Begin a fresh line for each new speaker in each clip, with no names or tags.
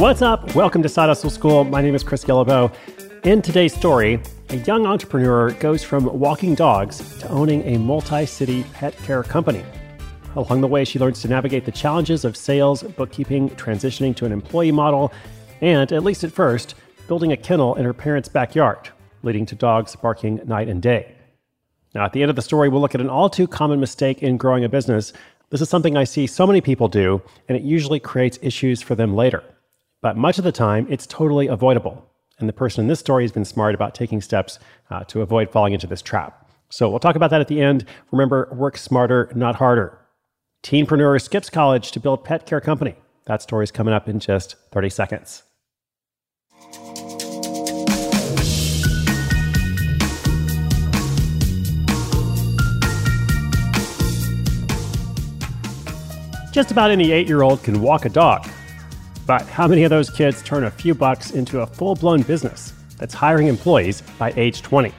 What's up? Welcome to Side Hustle School. My name is Chris Guillebeau. In today's story, a young entrepreneur goes from walking dogs to owning a multi city pet care company. Along the way, she learns to navigate the challenges of sales, bookkeeping, transitioning to an employee model, and, at least at first, building a kennel in her parents' backyard, leading to dogs barking night and day. Now, at the end of the story, we'll look at an all too common mistake in growing a business. This is something I see so many people do, and it usually creates issues for them later. But much of the time, it's totally avoidable. And the person in this story has been smart about taking steps uh, to avoid falling into this trap. So we'll talk about that at the end. Remember, work smarter, not harder. Teenpreneur skips college to build pet care company. That story is coming up in just 30 seconds. Just about any eight year old can walk a dog. But how many of those kids turn a few bucks into a full blown business that's hiring employees by age 20?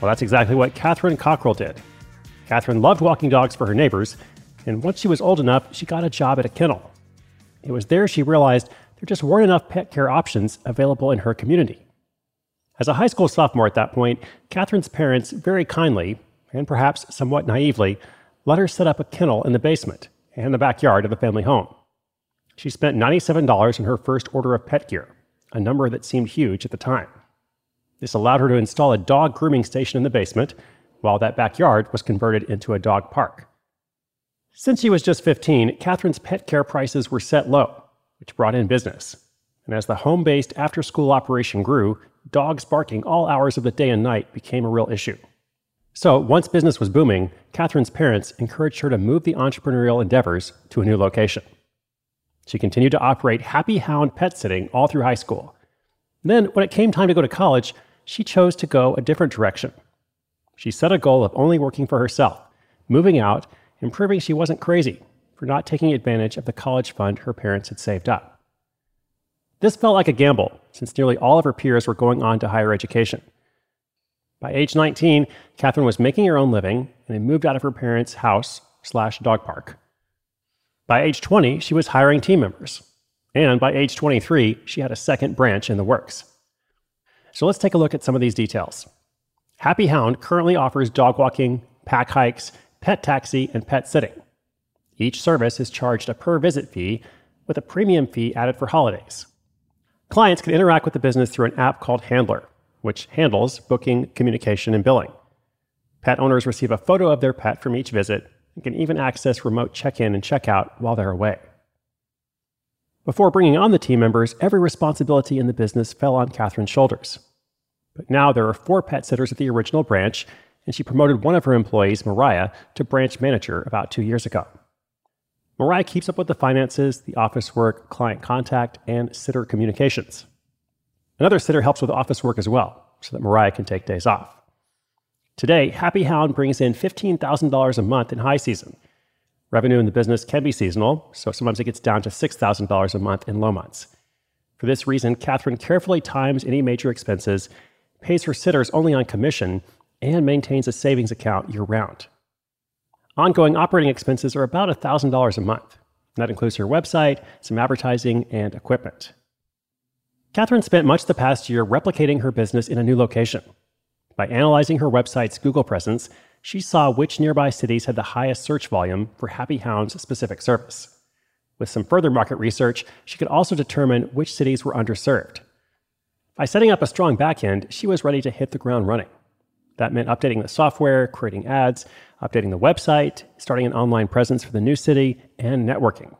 Well, that's exactly what Catherine Cockrell did. Catherine loved walking dogs for her neighbors, and once she was old enough, she got a job at a kennel. It was there she realized there just weren't enough pet care options available in her community. As a high school sophomore at that point, Catherine's parents very kindly, and perhaps somewhat naively, let her set up a kennel in the basement and the backyard of the family home. She spent $97 on her first order of pet gear, a number that seemed huge at the time. This allowed her to install a dog grooming station in the basement, while that backyard was converted into a dog park. Since she was just 15, Catherine's pet care prices were set low, which brought in business. And as the home based after school operation grew, dogs barking all hours of the day and night became a real issue. So, once business was booming, Catherine's parents encouraged her to move the entrepreneurial endeavors to a new location. She continued to operate Happy Hound pet sitting all through high school. Then, when it came time to go to college, she chose to go a different direction. She set a goal of only working for herself, moving out, and proving she wasn't crazy for not taking advantage of the college fund her parents had saved up. This felt like a gamble, since nearly all of her peers were going on to higher education. By age 19, Catherine was making her own living and had moved out of her parents' house slash dog park. By age 20, she was hiring team members. And by age 23, she had a second branch in the works. So let's take a look at some of these details. Happy Hound currently offers dog walking, pack hikes, pet taxi, and pet sitting. Each service is charged a per visit fee with a premium fee added for holidays. Clients can interact with the business through an app called Handler, which handles booking, communication, and billing. Pet owners receive a photo of their pet from each visit and can even access remote check in and check out while they're away. Before bringing on the team members, every responsibility in the business fell on Catherine's shoulders. But now there are four pet sitters at the original branch, and she promoted one of her employees, Mariah, to branch manager about two years ago. Mariah keeps up with the finances, the office work, client contact, and sitter communications. Another sitter helps with office work as well, so that Mariah can take days off. Today, Happy Hound brings in $15,000 a month in high season. Revenue in the business can be seasonal, so sometimes it gets down to $6,000 a month in low months. For this reason, Catherine carefully times any major expenses, pays her sitters only on commission, and maintains a savings account year round. Ongoing operating expenses are about $1,000 a month. That includes her website, some advertising, and equipment. Catherine spent much the past year replicating her business in a new location. By analyzing her website's Google presence, she saw which nearby cities had the highest search volume for Happy Hound's specific service. With some further market research, she could also determine which cities were underserved. By setting up a strong backend, she was ready to hit the ground running. That meant updating the software, creating ads, updating the website, starting an online presence for the new city, and networking.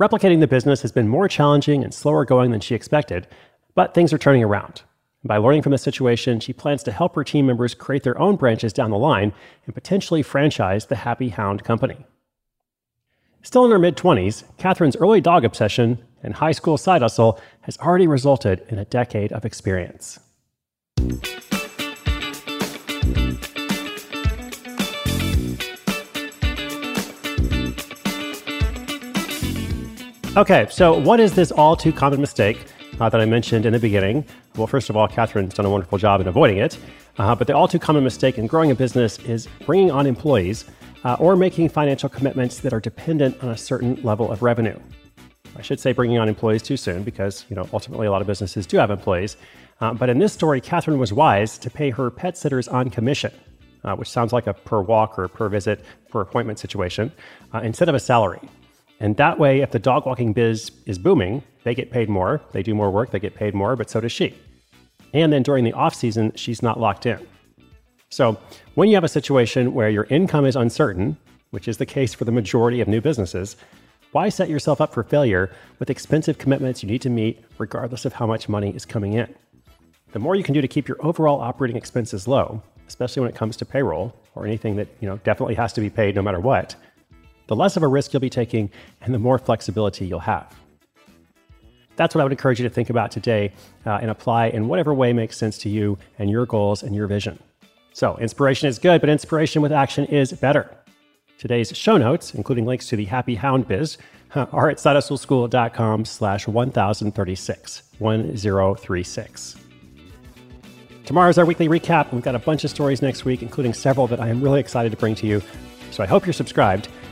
Replicating the business has been more challenging and slower going than she expected, but things are turning around. By learning from the situation, she plans to help her team members create their own branches down the line and potentially franchise the Happy Hound Company. Still in her mid 20s, Catherine's early dog obsession and high school side hustle has already resulted in a decade of experience. Okay, so what is this all too common mistake uh, that I mentioned in the beginning? Well, first of all, Catherine's done a wonderful job in avoiding it. Uh, but the all too common mistake in growing a business is bringing on employees uh, or making financial commitments that are dependent on a certain level of revenue. I should say bringing on employees too soon because, you know, ultimately a lot of businesses do have employees. Uh, but in this story, Catherine was wise to pay her pet sitters on commission, uh, which sounds like a per walk or per visit, per appointment situation, uh, instead of a salary. And that way, if the dog walking biz is booming, they get paid more, they do more work, they get paid more, but so does she. And then during the off season, she's not locked in. So, when you have a situation where your income is uncertain, which is the case for the majority of new businesses, why set yourself up for failure with expensive commitments you need to meet regardless of how much money is coming in? The more you can do to keep your overall operating expenses low, especially when it comes to payroll or anything that, you know, definitely has to be paid no matter what, the less of a risk you'll be taking and the more flexibility you'll have. That's what I would encourage you to think about today uh, and apply in whatever way makes sense to you and your goals and your vision. So, inspiration is good, but inspiration with action is better. Today's show notes, including links to the Happy Hound Biz, are at sidehustleschool.com slash 1036, 1036. Tomorrow's our weekly recap. We've got a bunch of stories next week, including several that I am really excited to bring to you. So I hope you're subscribed.